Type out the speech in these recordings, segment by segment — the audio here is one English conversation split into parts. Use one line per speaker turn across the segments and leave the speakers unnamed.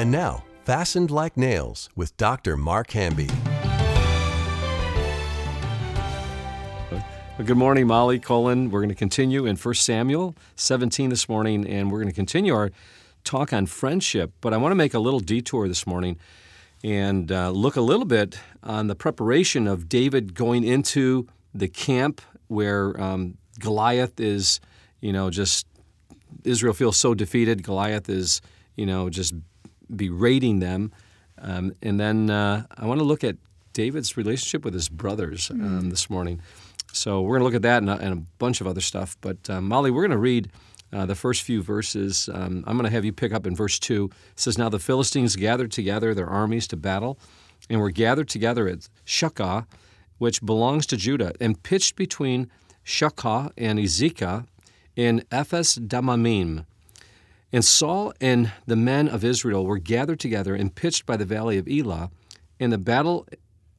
And now, Fastened Like Nails with Dr. Mark Hamby.
Good morning, Molly, Colin. We're going to continue in 1 Samuel 17 this morning, and we're going to continue our talk on friendship. But I want to make a little detour this morning and uh, look a little bit on the preparation of David going into the camp where um, Goliath is, you know, just Israel feels so defeated. Goliath is, you know, just berating them. Um, and then uh, I want to look at David's relationship with his brothers um, this morning. So we're going to look at that and a, and a bunch of other stuff. But uh, Molly, we're going to read uh, the first few verses. Um, I'm going to have you pick up in verse 2. It says, Now the Philistines gathered together their armies to battle, and were gathered together at Shukkah, which belongs to Judah, and pitched between Shukkah and Azekah in Ephes Damamim. And Saul and the men of Israel were gathered together and pitched by the valley of Elah, and the battle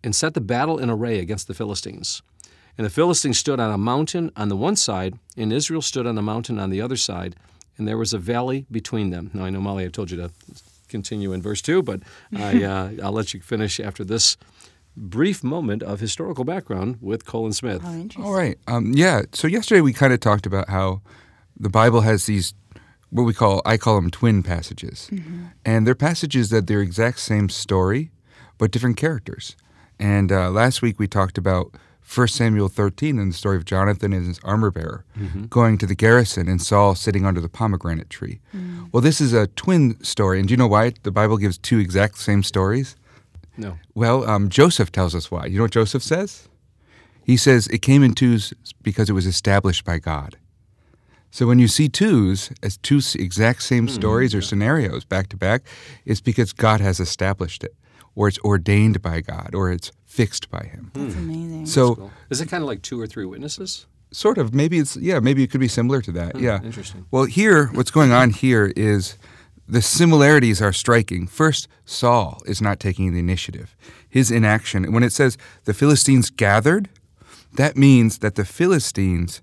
and set the battle in array against the Philistines. And the Philistines stood on a mountain on the one side, and Israel stood on a mountain on the other side, and there was a valley between them. Now I know Molly, I told you to continue in verse two, but I, uh, I'll let you finish after this brief moment of historical background with Colin Smith.
Oh, interesting.
All right. Um, yeah. So yesterday we kind of talked about how the Bible has these what we call I call them twin passages, and they're passages that they're exact same story, but different characters. And uh, last week we talked about 1 Samuel 13 and the story of Jonathan and his armor bearer going to the garrison and Saul sitting under the pomegranate tree. Well, this is a twin story, and do you know why the Bible gives two exact same stories?
No.
Well, um, Joseph tells us why. You know what Joseph says? He says it came in twos because it was established by God. So when you see twos as two exact same hmm, stories or scenarios back to back, it's because God has established it, or it's ordained by God, or it's fixed by Him. Hmm.
That's amazing.
So,
Cool. Is it kind of like two or three witnesses?
sort of, maybe it's yeah, maybe it could be similar to that. Hmm, yeah,
interesting.
Well, here, what's going on here is the similarities are striking. First, Saul is not taking the initiative. His inaction. When it says the Philistines gathered, that means that the Philistines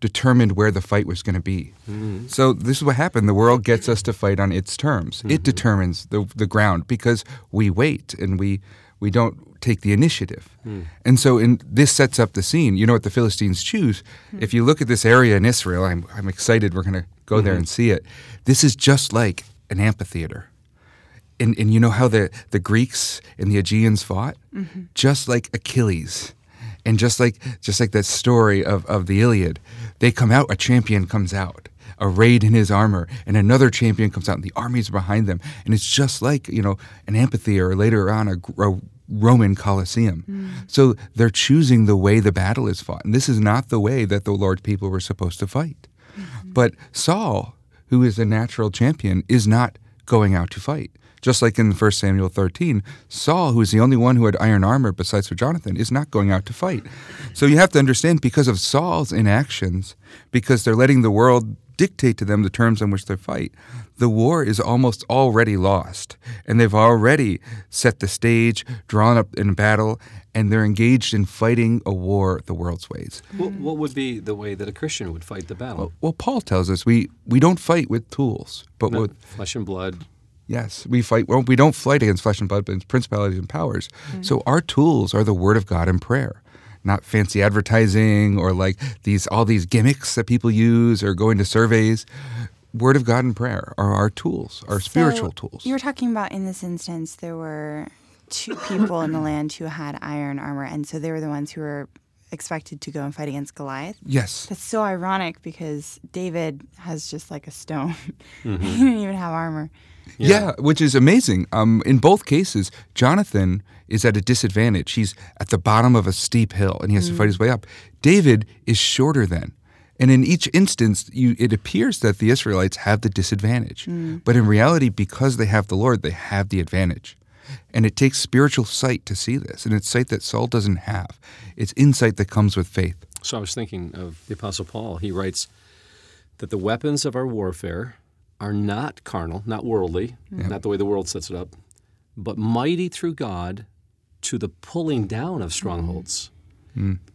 determined where the fight was going to be. Mm-hmm. So this is what happened. The world gets us to fight on its terms. It mm-hmm. determines the the ground because we wait and we we don't take the initiative. Mm. And so in this sets up the scene. You know what the Philistines choose? Hmm. If you look at this area in Israel, I'm I'm excited we're going to go there mm-hmm. and see it. This is just like an amphitheater. And, and you know how the, the Greeks and the Aegeans fought? Just like Achilles. And just like just like that story of, of the Iliad, they come out, a champion comes out, arrayed in his armor, and another champion comes out, and the armies are behind them. And it's just like, you know, an amphitheater or later on a, a Roman Colosseum. Hmm. So they're choosing the way the battle is fought. And this is not the way that the Lord's people were supposed to fight. Mm-hmm. But Saul, who is a natural champion, is not going out to fight. Just like in 1 Samuel 13, Saul, who is the only one who had iron armor besides for Jonathan, is not going out to fight. So you have to understand because of Saul's inactions, because they're letting the world dictate to them the terms on which they fight, the war is almost already lost. And they've already set the stage, drawn up in battle, and they're engaged in fighting a war the world's ways.
What, what would be the way that a Christian would fight the battle?
Well, Paul tells us we, we don't fight with tools, but
Not
with
flesh and blood.
Yes, we fight. Well, we don't fight against flesh and blood, but principalities and powers. So our tools are the Word of God and prayer, not fancy advertising or like these all these gimmicks that people use or going to surveys. Word of God and prayer are our tools, our spiritual tools.
You were talking about in this instance, there were two people in the land who had iron armor, and so they were the ones who were expected to go and fight against Goliath.
Yes.
That's so ironic because David has just like a stone.
Mm-hmm.
he didn't even have armor.
Yeah. which is amazing. Um, in both cases, Jonathan is at a disadvantage. He's at the bottom of a steep hill and he has to fight his way up. David is shorter than. And in each instance, you, it appears that the Israelites have the disadvantage. But in reality, because they have the Lord, they have the advantage. And it takes spiritual sight to see this. And it's sight that Saul doesn't have. It's insight that comes with faith.
So I was thinking of the Apostle Paul. He writes that the weapons of our warfare are not carnal, not worldly, not the way the world sets it up, but mighty through God to the pulling down of strongholds,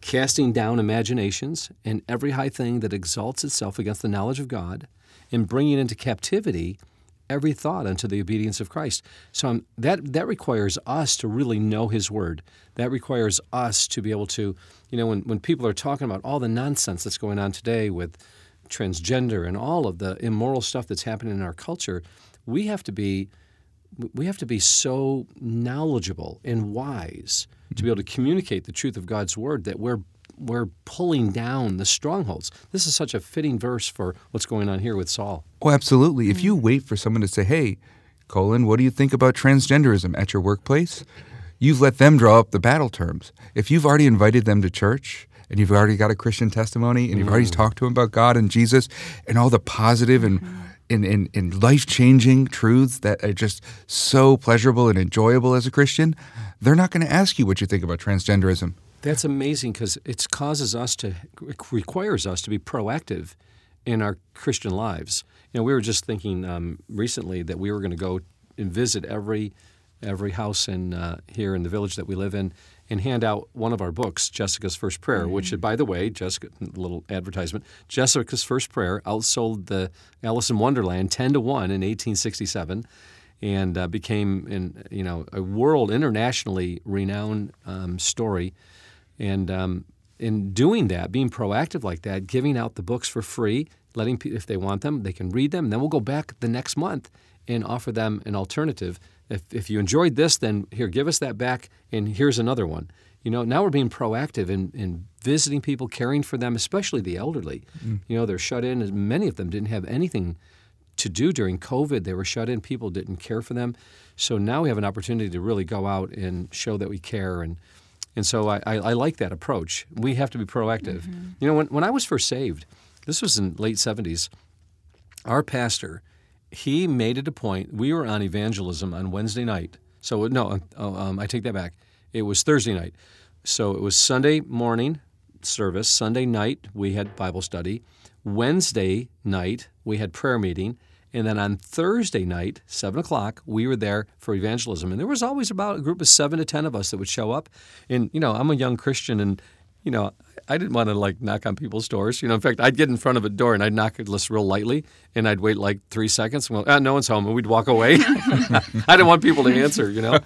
casting down imaginations and every high thing that exalts itself against the knowledge of God, and bringing into captivity every thought unto the obedience of Christ. So um, that that requires us to really know His Word. That requires us to be able to, you know, when, when people are talking about all the nonsense that's going on today with transgender and all of the immoral stuff that's happening in our culture, we have to be we have to be so knowledgeable and wise to be able to communicate the truth of God's word that we're we're pulling down the strongholds. This is such a fitting verse for what's going on here with Saul.
Oh, absolutely. If you mm. wait for someone to say, "Hey, Colin, what do you think about transgenderism at your workplace?" You've let them draw up the battle terms. If you've already invited them to church and you've already got a Christian testimony and you've already talked to them about God and Jesus and all the positive and and, and, and life changing truths that are just so pleasurable and enjoyable as a Christian, they're not going to ask you what you think about transgenderism.
That's amazing because it causes us to, it requires us to be proactive in our Christian lives. You know, we were just thinking um, recently that we were going to go and visit every every house in uh, here in the village that we live in and hand out one of our books, Jessica's First Prayer, mm-hmm. which, by the way, Jessica, little advertisement, Jessica's First Prayer outsold the Alice in Wonderland 10 to 1 in 1867 and uh, became in, you know, a world internationally renowned um, story. And um, in doing that, being proactive like that, giving out the books for free, letting people, if they want them, they can read them. And then we'll go back the next month and offer them an alternative if, if you enjoyed this, then here, give us that back, and here's another one. You know, now we're being proactive in, in visiting people, caring for them, especially the elderly. Mm. You know, they're shut in, and many of them didn't have anything to do during COVID. They were shut in, people didn't care for them. So now we have an opportunity to really go out and show that we care. And, and so I, I, I like that approach. We have to be proactive. Mm-hmm. You know, when, when I was first saved, this was in late 70s, our pastor – he made it a point. We were on evangelism on Wednesday night. So, no, oh, um, I take that back. It was Thursday night. So it was Sunday morning service. Sunday night, we had Bible study. Wednesday night, we had prayer meeting. And then on Thursday night, 7 o'clock, we were there for evangelism. And there was always about a group of seven to 10 of us that would show up. And, you know, I'm a young Christian and, you know, I didn't want to like knock on people's doors. You know, in fact, I'd get in front of a door and I'd knock it just real lightly, and I'd wait like three seconds. Well, ah, no one's home, and we'd walk away. I didn't want people to answer. You know,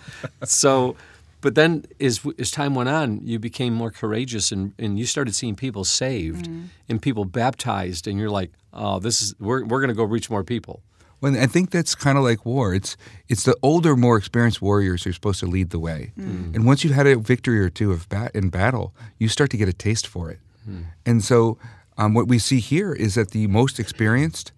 so. But then, as, as time went on, you became more courageous, and, and you started seeing people saved mm-hmm. and people baptized, and you're like, "Oh, this is we're we're going to go reach more people."
Well, I think that's kind of like war. It's it's the older, more experienced warriors who are supposed to lead the way. Mm. And once you've had a victory or two of bat- in battle, you start to get a taste for it. Mm. And so, um, what we see here is that the most experienced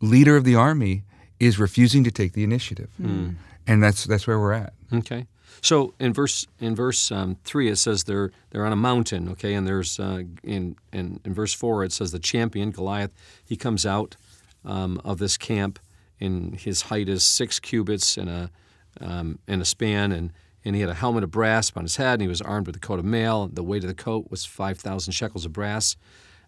leader of the army is refusing to take the initiative, mm. and that's that's where we're at.
Okay. So in verse in verse um, three it says they're they're on a mountain, okay, and there's uh, in, in in verse four it says the champion Goliath he comes out um, of this camp, and his height is six cubits and a um, and a span, and and he had a helmet of brass on his head, and he was armed with a coat of mail. The weight of the coat was five thousand shekels of brass.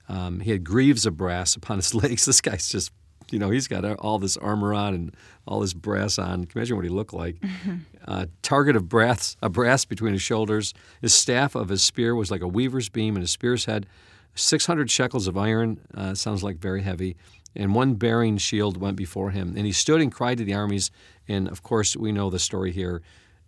Um, he had greaves of brass upon his legs. This guy's just, you know, he's got all this armor on and all this brass on. Can you imagine what he looked like? Uh, target of brass, a brass between his shoulders. His staff of his spear was like a weaver's beam, and his spear's head, 600 shekels of iron. Uh, sounds like very heavy and one bearing shield went before him. And he stood and cried to the armies. And of course, we know the story here.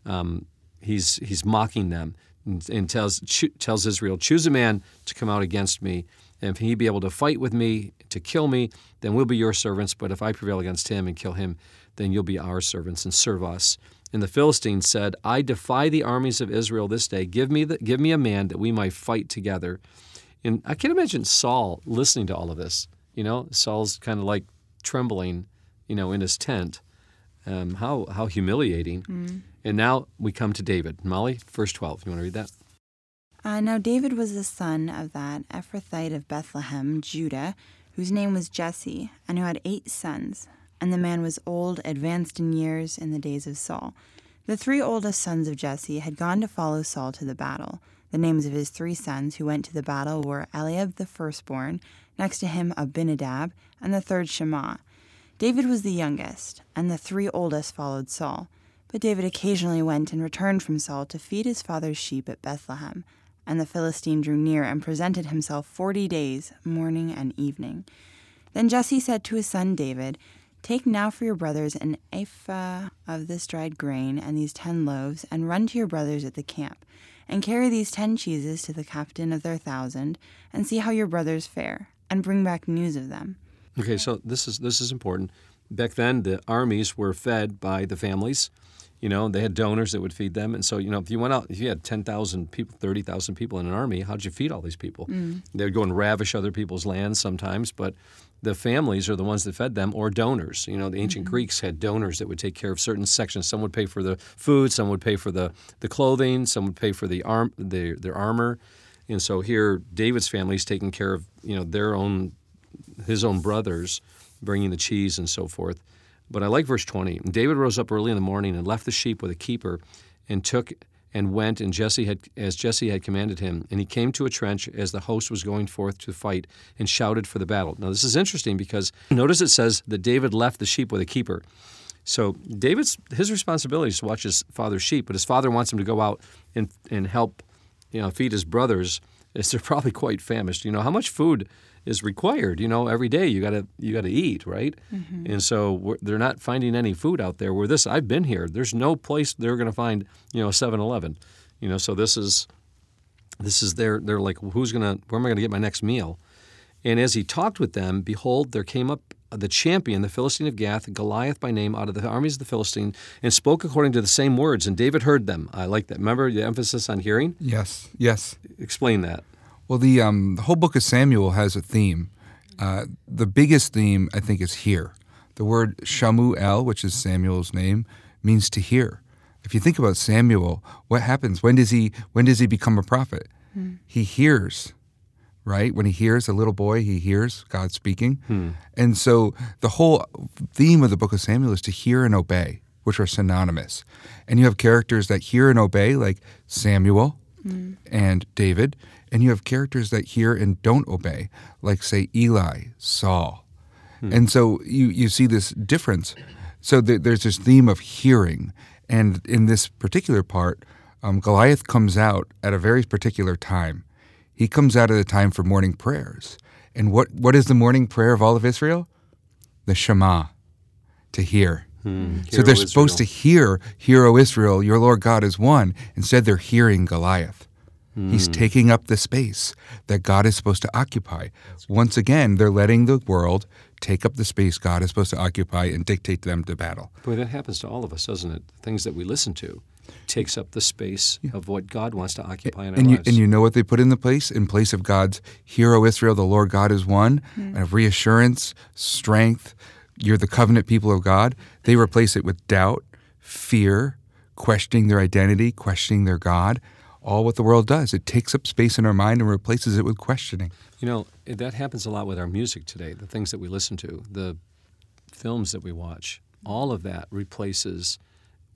Um, he's he's mocking them and, and tells tells Israel, "Choose a man to come out against me, and if he be able to fight with me to kill me, then we'll be your servants. But if I prevail against him and kill him, then you'll be our servants and serve us." And the Philistines said, "I defy the armies of Israel this day. Give me the, give me a man that we might fight together." And I can't imagine Saul listening to all of this. You know, Saul's kind of like trembling, you know, in his tent. Um, how how humiliating. Mm. And now we come to David. Molly, verse 12. You want to read that?
Uh, now David was the son of that Ephrathite of Bethlehem, Judah, whose name was Jesse, and who had eight sons. And the man was old, advanced in years, in the days of Saul. The three oldest sons of Jesse had gone to follow Saul to the battle. The names of his three sons who went to the battle were Eliab the firstborn, next to him Abinadab, and the third Shema. David was the youngest, and the three oldest followed Saul. But David occasionally went and returned from Saul to feed his father's sheep at Bethlehem. And the Philistine drew near and presented himself forty days, morning and evening. Then Jesse said to his son David, Take now for your brothers an ephah of this dried grain and these ten loaves, and run to your brothers at the camp, and carry these ten cheeses to the captain of their thousand, and see how your brothers fare, and bring back news of them.
Okay, so this is this is important. Back then, the armies were fed by the families. You know, they had donors that would feed them, and so you know, if you went out, if you had ten thousand people, thirty thousand people in an army, how'd you feed all these people? Mm. They would go and ravish other people's lands sometimes, but the families are the ones that fed them, or donors. You know, the ancient mm-hmm. Greeks had donors that would take care of certain sections. Some would pay for the food, some would pay for the, the clothing, some would pay for the arm, the, their armor, and so here David's family is taking care of you know their own his own brothers, bringing the cheese and so forth. But I like verse 20. David rose up early in the morning and left the sheep with a keeper and took and went and Jesse had as Jesse had commanded him. And he came to a trench as the host was going forth to fight and shouted for the battle. Now this is interesting because notice it says that David left the sheep with a keeper. So David's his responsibility is to watch his father's sheep, but his father wants him to go out and and help, you know, feed his brothers. As they're probably quite famished. You know how much food is required. You know, every day you gotta you gotta eat, right? Mm-hmm. And so they're not finding any food out there. Where this, I've been here. There's no place they're gonna find, you know, 7-Eleven. You know, so this is this is their they're like, who's gonna where am I gonna get my next meal? And as he talked with them, behold, there came up the champion, the Philistine of Gath, Goliath by name, out of the armies of the Philistine, and spoke according to the same words. And David heard them. I like that. Remember the emphasis on hearing?
Yes, yes.
Explain that.
Well, the um, the whole book of Samuel has a theme. Uh, the biggest theme, I think, is hear. The word Shamuel, which is Samuel's name, means to hear. If you think about Samuel, what happens? When does he when does he become a prophet? He hears, right? When he hears a little boy, he hears God speaking. Hmm. And so the whole theme of the book of Samuel is to hear and obey, which are synonymous. And you have characters that hear and obey, like Samuel hmm. and David, and you have characters that hear and don't obey, like say Eli, Saul. Hmm. And so you, you see this difference. So th- there's this theme of hearing. And in this particular part, um, Goliath comes out at a very particular time. He comes out at a time for morning prayers. And what, what is the morning prayer of all of Israel? The Shema, to hear. Hmm,
so
they're
O
supposed to hear, Hear, O Israel, your Lord God is one. Instead, they're hearing Goliath. He's hmm. taking up the space that God is supposed to occupy. Once again, they're letting the world take up the space God is supposed to occupy and dictate them to battle.
Boy, that happens to all of us, doesn't it? Things that we listen to takes up the space of what God wants to occupy in our
And you,
lives.
and you know what they put in the place? In place of God's hero Israel, the Lord God is one, and of reassurance, strength, you're the covenant people of God, they replace it with doubt, fear, questioning their identity, questioning their God. All what the world does. It takes up space in our mind and replaces it with questioning.
You know, that happens a lot with our music today, the things that we listen to, the films that we watch. All of that replaces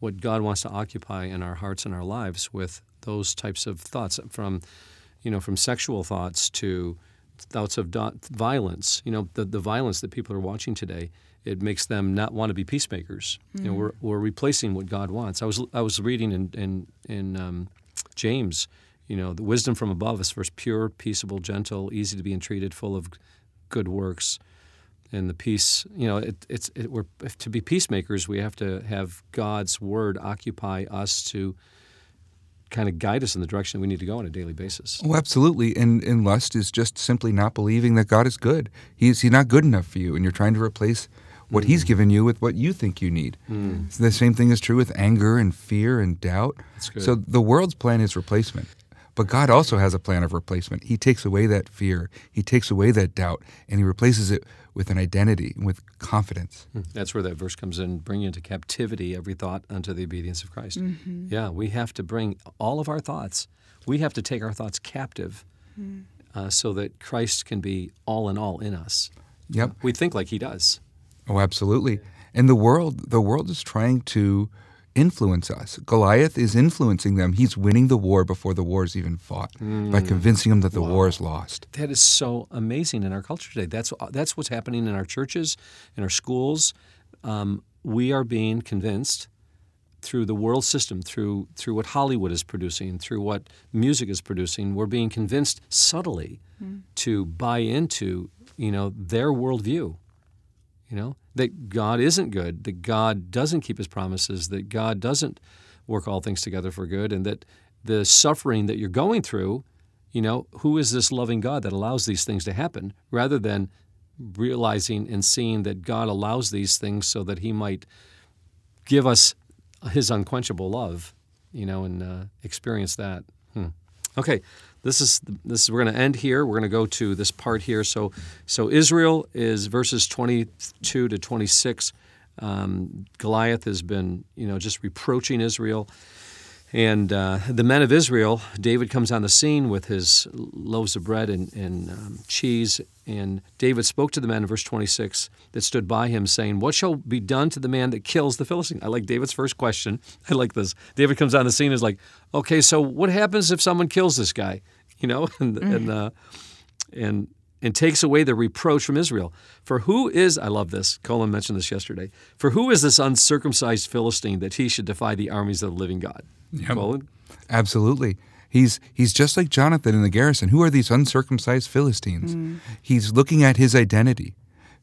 what God wants to occupy in our hearts and our lives with those types of thoughts from you know, from sexual thoughts to thoughts of do- violence. You know, the, the violence that people are watching today, it makes them not want to be peacemakers. You know, we're, we're replacing what God wants. I was I was reading in in, in um, James, you know, the wisdom from above is first pure, peaceable, gentle, easy to be entreated, full of good works. And the peace, you know, it, it's it, we're to be peacemakers, we have to have God's word occupy us to kind of guide us in the direction we need to go on a daily basis.
Oh, absolutely. And, and lust is just simply not believing that God is good. He's, he's not good enough for you, and you're trying to replace what He's mm. given you with what you think you need. So the same thing is true with anger and fear and doubt. So the world's plan is replacement. But God also has a plan of replacement. He takes away that fear, He takes away that doubt, and He replaces it with an identity, with confidence. Hmm.
That's where that verse comes in bring into captivity every thought unto the obedience of Christ. Mm-hmm. Yeah, we have to bring all of our thoughts, we have to take our thoughts captive hmm. uh, so that Christ can be all in all in us.
Yep.
We think like he does.
Oh, absolutely. And the world, the world is trying to influence us. Goliath is influencing them. He's winning the war before the war is even fought by convincing them that the war is lost.
That is so amazing in our culture today. That's that's what's happening in our churches, in our schools. Um, we are being convinced through the world system, through through what Hollywood is producing, through what music is producing. We're being convinced subtly to buy into you know their worldview. You know, that God isn't good, that God doesn't keep his promises, that God doesn't work all things together for good, and that the suffering that you're going through, you know, who is this loving God that allows these things to happen rather than realizing and seeing that God allows these things so that he might give us his unquenchable love, you know, and uh, experience that. Hmm. Okay, this is this is we're going to end here. We're going to go to this part here. So, so Israel is verses 22 to 26. Um, Goliath has been, you know, just reproaching Israel. And uh, the men of Israel, David comes on the scene with his loaves of bread and, and um, cheese. And David spoke to the men in verse 26 that stood by him, saying, What shall be done to the man that kills the Philistine? I like David's first question. I like this. David comes on the scene and is like, Okay, so what happens if someone kills this guy? You know, and, mm. and, uh, and and takes away the reproach from Israel. For who is, I love this, Colin mentioned this yesterday, for who is this uncircumcised Philistine that he should defy the armies of the living God?
Yep. Colin? Absolutely. He's, he's just like Jonathan in the garrison. Who are these uncircumcised Philistines? Mm. He's looking at his identity.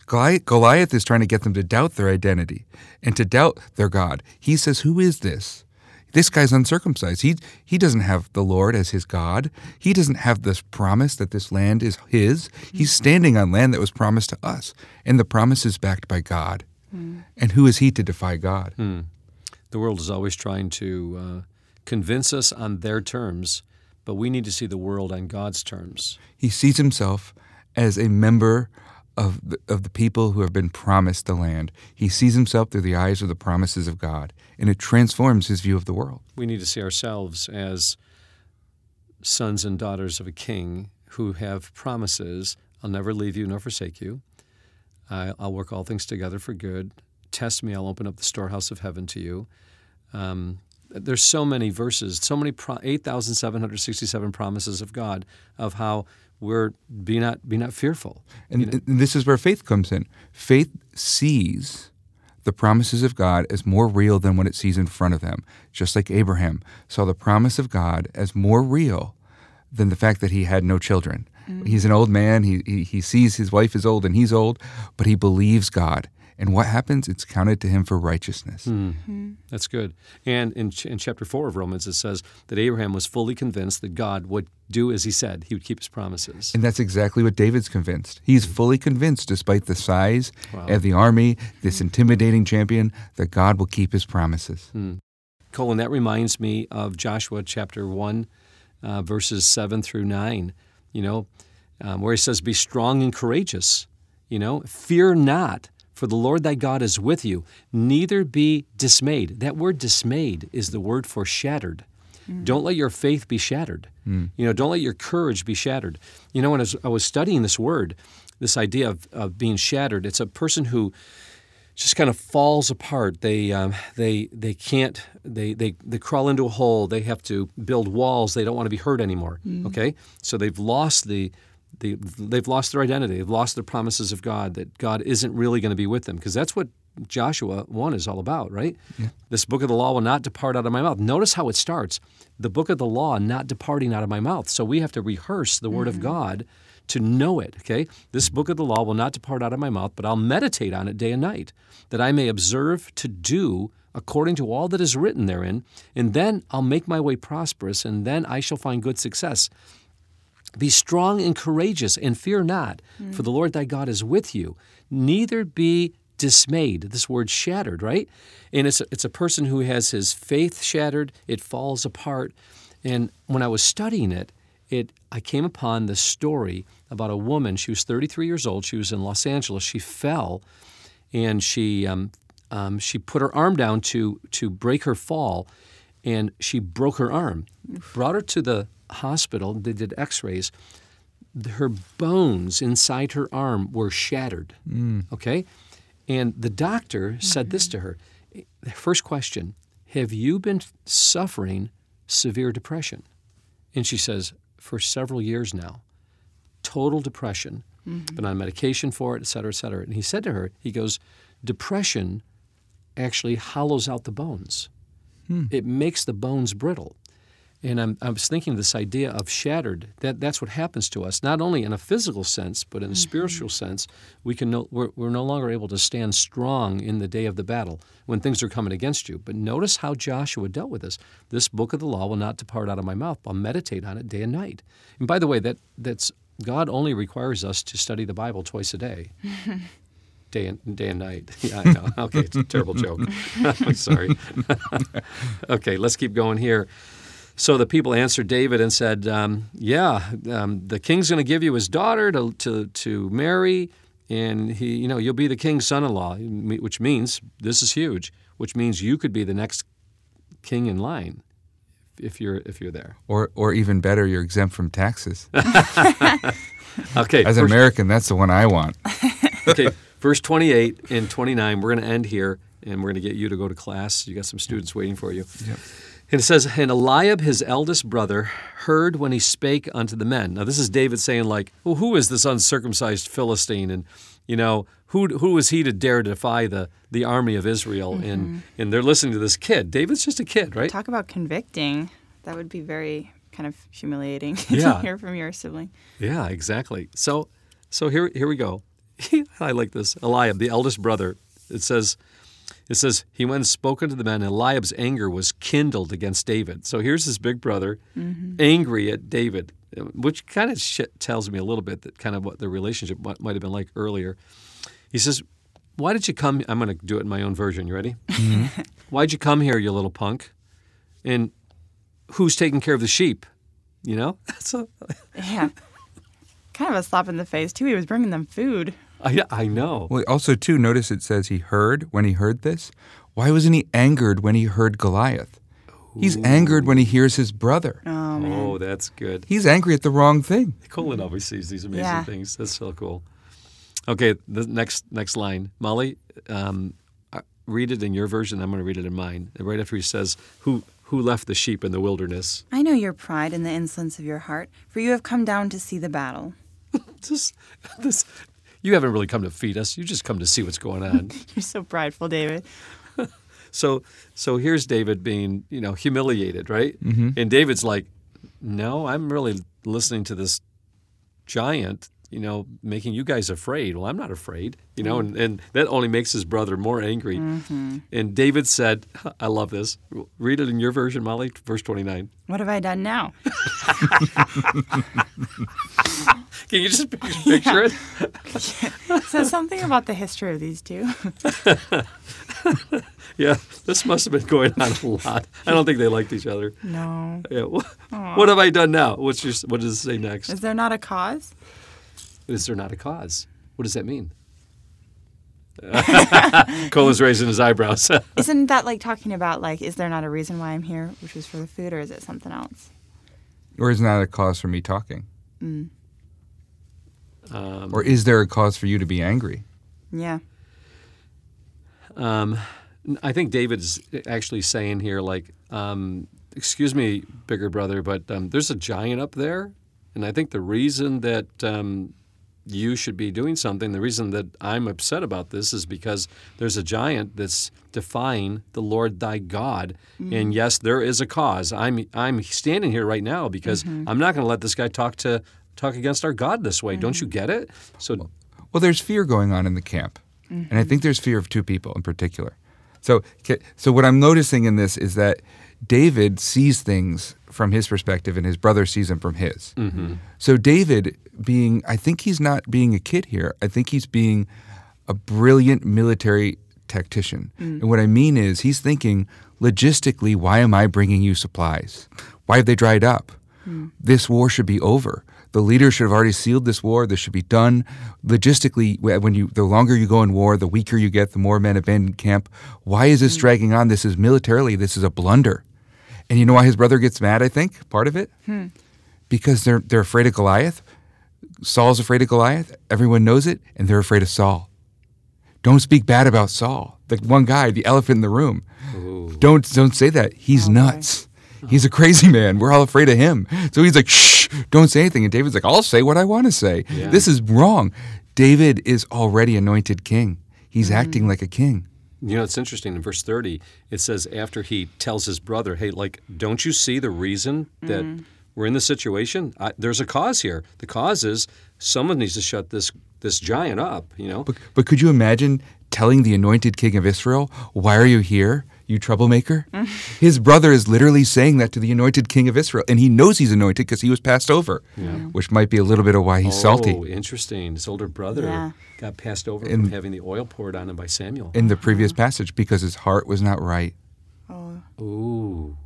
Goliath is trying to get them to doubt their identity and to doubt their God. He says, Who is this? This guy's uncircumcised. He, he doesn't have the Lord as his God. He doesn't have this promise that this land is his. He's mm. standing on land that was promised to us, and the promise is backed by God. Mm. And who is he to defy God? Mm.
The world is always trying to uh, convince us on their terms, but we need to see the world on God's terms.
He sees himself as a member of the, of the people who have been promised the land. He sees himself through the eyes of the promises of God, and it transforms his view of the world.
We need to see ourselves as sons and daughters of a king who have promises I'll never leave you nor forsake you. I'll work all things together for good. Test me, I'll open up the storehouse of heaven to you. Um, there's so many verses, so many pro- 8,767 promises of God of how we're be not be not fearful.
And, you know? and this is where faith comes in. Faith sees the promises of God as more real than what it sees in front of them. Just like Abraham saw the promise of God as more real than the fact that he had no children. Mm-hmm. He's an old man. He, he, he sees his wife is old and he's old, but he believes God. And what happens? It's counted to him for righteousness.
Mm-hmm. That's good. And in, ch- in chapter 4 of Romans, it says that Abraham was fully convinced that God would do as he said, he would keep his promises.
And that's exactly what David's convinced. He's fully convinced, despite the size wow. of the army, this intimidating champion, that God will keep his promises. Mm.
Colin, that reminds me of Joshua chapter 1, uh, verses 7 through 9, you know, um, where he says, Be strong and courageous, you know, fear not for the Lord thy God is with you. Neither be dismayed. That word dismayed is the word for shattered. Mm. Don't let your faith be shattered. Mm. You know, don't let your courage be shattered. You know, when I was, I was studying this word, this idea of, of being shattered, it's a person who just kind of falls apart. They um, they they can't they, they they crawl into a hole. They have to build walls. They don't want to be hurt anymore. Mm. Okay, so they've lost the they, they've lost their identity. They've lost their promises of God, that God isn't really going to be with them. Because that's what Joshua 1 is all about, right? Yeah. This book of the law will not depart out of my mouth. Notice how it starts the book of the law not departing out of my mouth. So we have to rehearse the word mm-hmm. of God to know it, okay? This book of the law will not depart out of my mouth, but I'll meditate on it day and night, that I may observe to do according to all that is written therein, and then I'll make my way prosperous, and then I shall find good success. Be strong and courageous, and fear not, mm. for the Lord thy God is with you. Neither be dismayed. This word shattered, right? And it's a, it's a person who has his faith shattered, it falls apart. And when I was studying it, it I came upon this story about a woman. She was 33 years old. She was in Los Angeles. She fell, and she um, um, she put her arm down to to break her fall, and she broke her arm. Brought her to the hospital, they did x rays. Her bones inside her arm were shattered. Mm. Okay? And the doctor said this to her First question Have you been suffering severe depression? And she says, For several years now. Total depression. Mm-hmm. Been on medication for it, et cetera, et cetera. And he said to her, He goes, Depression actually hollows out the bones, hmm. it makes the bones brittle. and I'm, I was thinking this idea of shattered. That that's what happens to us, not only in a physical sense, but in a spiritual sense. We can no, we're, we're no longer able to stand strong in the day of the battle when things are coming against you. But notice how Joshua dealt with this. This book of the law will not depart out of my mouth. I'll meditate on it day and night. And by the way, that that's God only requires us to study the Bible twice a day. Day and day and night. Yeah, I know. Okay, it's a terrible joke. I'm sorry. okay, let's keep going here. So the people answered David and said, um, "Yeah, um, the king's going to give you his daughter to, to to marry, and he, you know, you'll be the king's son-in-law, which means this is huge. Which means you could be the next king in line if you're if you're there.
Or, or even better, you're exempt from taxes.
Okay,
As an American, that's the one I want.
okay, verse 28 and 29. We're going to end here, and we're going to get you to go to class. You got some students waiting for you. And it says, And Eliab, his eldest brother, heard when he spake unto the men. Now, this is David saying, like, well, who is this uncircumcised Philistine? And, you know, who, who is he to dare defy the, the army of Israel? And, mm-hmm. and they're listening to this kid. David's just a kid, right?
Talk about convicting. That would be very kind of humiliating
Yeah.
to hear from your sibling.
Yeah, exactly. So, so here, here we go. I like this. Eliab, the eldest brother. It says, it says he went and spoke unto the men. And Eliab's anger was kindled against David. So here's his big brother, mm-hmm. angry at David, which kind of sh- tells me a little bit that kind of what the relationship might, might have been like earlier. He says, "Why did you come?" I'm going to do it in my own version. You ready? Mm-hmm. Why'd you come here, you little punk? And who's taking care of the sheep? You know, so
Yeah. kind of a slap in the face, too. He was bringing them food.
I, I know.
Well, also, too, notice it says he heard when he heard this. Why wasn't he angered when he heard Goliath? He's angered when he hears his brother.
Oh, man.
Oh, that's good.
He's angry at the wrong thing.
Colin always sees these amazing
Yeah.
things. That's so cool. Okay, the next next line, Molly, um, uh, read it in your version. I'm going to read it in mine. Right after he says, "Who who left the sheep in the wilderness?"
I know your pride and the insolence of your heart, for you have come down to see the battle.
This this you haven't really come to feed us. You just come to see what's going on.
You're so prideful, David.
so so here's David being you know humiliated, right? Mm-hmm. And David's like, "No, I'm really listening to this giant." You know, making you guys afraid. Well, I'm not afraid. You know, mm. and, and that only makes his brother more angry. Mm-hmm. And David said, I love this. Read it in your version, Molly, verse 29.
What have I done now?
Can you just picture it?
So something about the history of these two.
Yeah, this must have been going on a lot. I don't think they liked each other.
no.
Yeah. What, what have I done now? What's your, what does it say next?
Is there not a cause?
Is there not a cause? What does that mean? Colin's raising his eyebrows.
Isn't that like talking about like, is there not a reason why I'm here, which was for the food, or is it something else?
Or is not a cause for me talking?
um,
Or is there a cause for you to be angry?
Yeah.
um, I think David's actually saying here, like, um, excuse me, bigger brother, but um, there's a giant up there. And I think the reason that um, you should be doing something, the reason that I'm upset about this is because there's a giant that's defying the Lord thy God. Mm-hmm. And yes, there is a cause. I'm, I'm standing here right now because mm-hmm. I'm not going to let this guy talk to talk against our God this way. Don't you mm-hmm. get it? So
Well, there's fear going on in the camp, and I think there's fear of two people in particular. So, so what I'm noticing in this is that David sees things from his perspective, and his brother sees them from his. Mm-hmm. So David, being, I think he's not being a kid here. I think he's being a brilliant military tactician. Mm. And what I mean is, he's thinking logistically, why am I bringing you supplies? Why have they dried up? Mm. This war should be over. The leaders should have already sealed this war. This should be done. Logistically, when you the longer you go in war, the weaker you get, the more men abandon camp. Why is this mm. dragging on? This is militarily, this is a blunder. And you know why his brother gets mad, I think, part of it? Hmm. Because they're they're afraid of Goliath. Saul's afraid of Goliath. Everyone knows it, and they're afraid of Saul. Don't speak bad about Saul. The one guy, the elephant in the room. Don't don't say that. He's oh, nuts. He's a crazy man. We're all afraid of him. So he's like, shh, don't say anything. And David's like, I'll say what I want to say. This is wrong. David is already anointed king. He's mm-hmm. acting like a king.
You know, it's interesting. In verse 30, it says, after he tells his brother, hey, like, don't you see the reason that mm-hmm. we're in this situation? I, there's a cause here. The cause is someone needs to shut this this giant up, you know?
But, but could you imagine telling the anointed king of Israel, Why are you here, you troublemaker? His brother is literally saying that to the anointed king of Israel, and he knows he's anointed because he was passed over, which might be a little bit of why he's
oh,
salty.
interesting. His older brother
Yeah.
got passed over
In-
from having the oil poured on him by Samuel.
In the previous uh-huh. passage, because his heart was not right.
Oh,
Ooh.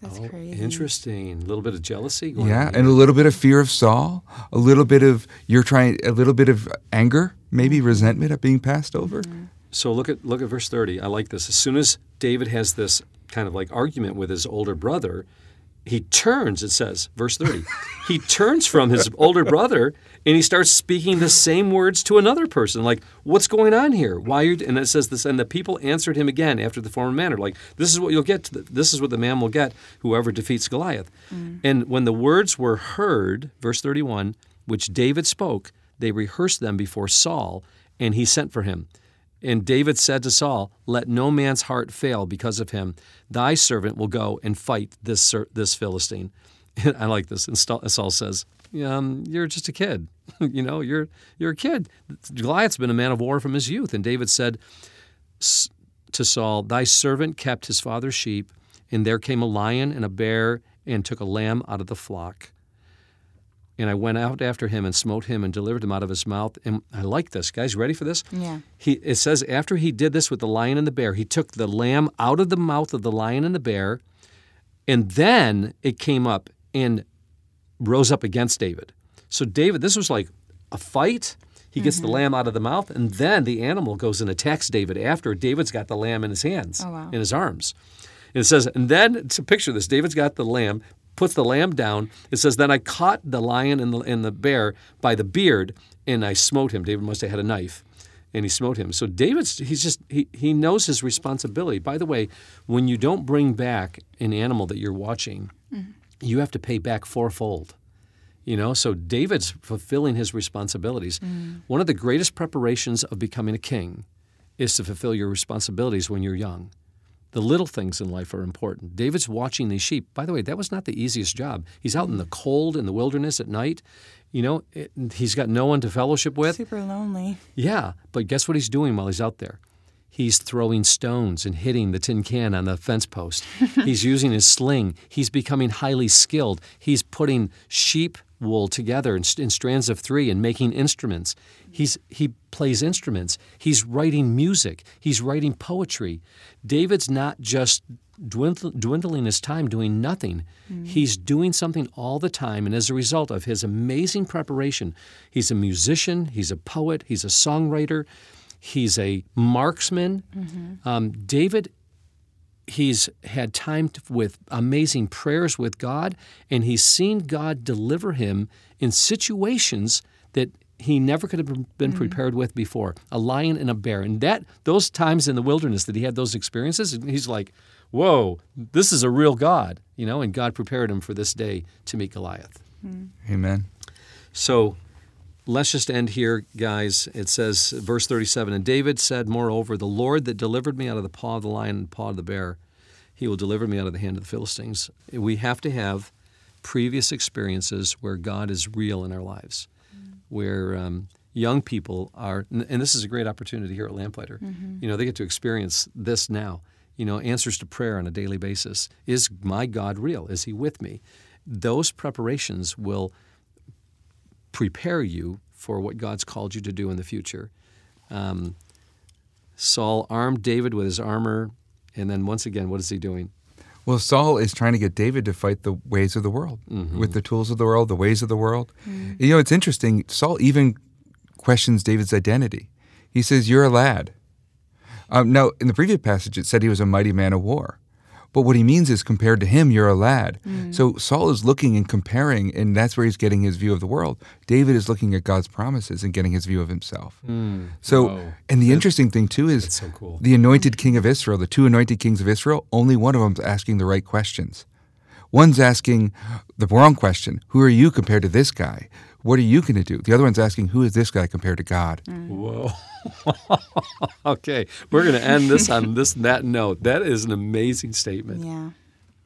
that's
Oh,
crazy.
Interesting. A little bit of jealousy going
Yeah,
on.
and a little bit of fear of Saul, a little bit of you're trying, a little bit of anger, maybe mm-hmm. resentment at being passed over. Mm-hmm.
So look at look at verse 30. I like this. As soon as David has this kind of like argument with his older brother, he turns, it says, verse 30. he turns from his older brother and he starts speaking the same words to another person. Like, what's going on here? Why are you and it says this, and the people answered him again after the former manner. Like, this is what you'll get to the, this is what the man will get, whoever defeats Goliath. Mm. And when the words were heard, verse 31, which David spoke, they rehearsed them before Saul, and he sent for him. And David said to Saul, Let no man's heart fail because of him. Thy servant will go and fight this this Philistine. I like this. And Saul says, um, "You're just a kid. you know, you're you're a kid. Goliath's been a man of war from his youth." And David said to Saul, "Thy servant kept his father's sheep, and there came a lion and a bear and took a lamb out of the flock." And I went out after him and smote him and delivered him out of his mouth. And I like this. Guys, ready for this?
Yeah.
He, it says, after he did this with the lion and the bear, he took the lamb out of the mouth of the lion and the bear, and then it came up and rose up against David. So, David, this was like a fight. He gets the mm-hmm. lamb out of the mouth, and then the animal goes and attacks David after David's got the lamb in his hands,
Oh, wow.
in his arms. And it says, and then to picture this, David's got the lamb, puts the lamb down. It says, then I caught the lion and the, and the bear by the beard, and I smote him. David must have had a knife, and he smote him. So David's he's just he he knows his responsibility. By the way, when you don't bring back an animal that you're watching, mm-hmm. you have to pay back fourfold. You know, so David's fulfilling his responsibilities. Mm. One of the greatest preparations of becoming a king is to fulfill your responsibilities when you're young. The little things in life are important. David's watching these sheep. By the way, that was not the easiest job. He's out in the cold in the wilderness at night. You know, it, he's got no one to fellowship with.
Super lonely.
Yeah, but guess what he's doing while he's out there? He's throwing stones and hitting the tin can on the fence post. he's using his sling. He's becoming highly skilled. He's putting sheep wool together in, in strands of three and making instruments. He's, he plays instruments. He's writing music. He's writing poetry. David's not just dwindle, dwindling his time doing nothing. He's doing something all the time, and as a result of his amazing preparation, he's a musician, he's a poet, he's a songwriter, he's a marksman. Um, David he's had time to, with amazing prayers with God, and he's seen God deliver him in situations that he never could have been mm-hmm. prepared with before. A lion and a bear, and that those times in the wilderness that he had those experiences, he's like, "Whoa, this is a real God," you know. And God prepared him for this day to meet Goliath. Hmm.
Amen.
So let's just end here, guys. It says, verse 37 And David said, Moreover, the Lord that delivered me out of the paw of the lion and paw of the bear, he will deliver me out of the hand of the Philistines. We have to have previous experiences where God is real in our lives, where um, young people are, and this is a great opportunity here at Lamplighter. You know, they get to experience this now. You know, answers to prayer on a daily basis. Is my God real? Is he with me? Those preparations will prepare you for what God's called you to do in the future. Um, Saul armed David with his armor, and then once again, what is he doing?
Well, Saul is trying to get David to fight the ways of the world with the tools of the world, the ways of the world. You know, it's interesting. Saul even questions David's identity. He says, You're a lad. Um, now, in the previous passage, it said he was a mighty man of war. But what he means is, compared to him, you're a lad. Mm. So Saul is looking and comparing, and that's where he's getting his view of the world. David is looking at God's promises and getting his view of himself. Mm. So,
Whoa.
and the interesting thing too is
so cool.
the anointed king of Israel, the two anointed kings of Israel, only one of them's asking the right questions. One's asking the wrong question Who are you compared to this guy? What are you going to do? The other one's asking, Who is this guy compared to God?
Whoa. okay, we're going to end this on this that note. That is an amazing statement.
Yeah.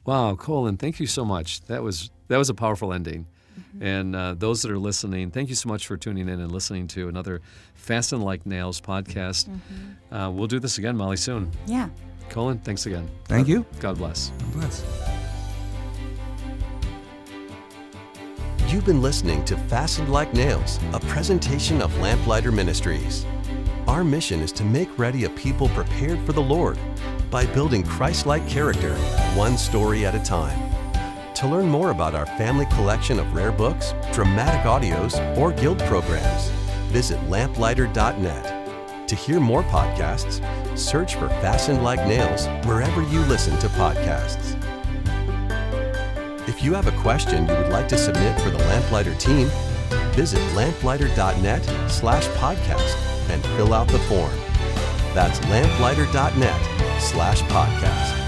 Wow, Colin, thank you so much. That was that was a powerful ending. And uh, those that are listening, thank you so much for tuning in and listening to another Fasten Like Nails podcast. Uh, we'll do this again, Molly, soon.
Yeah.
Colin, thanks again.
Thank you.
God bless.
Bless.
You've been listening to Fastened Like Nails, a presentation of Lamplighter Ministries. Our mission is to make ready a people prepared for the Lord by building Christ like character, one story at a time. To learn more about our family collection of rare books, dramatic audios, or guild programs, visit lamplighter.net. To hear more podcasts, search for Fastened Like Nails wherever you listen to podcasts. You have a question you would like to submit for the Lamplighter team, visit lamplighter.net slash podcast and fill out the form. That's lamplighter.net slash podcast.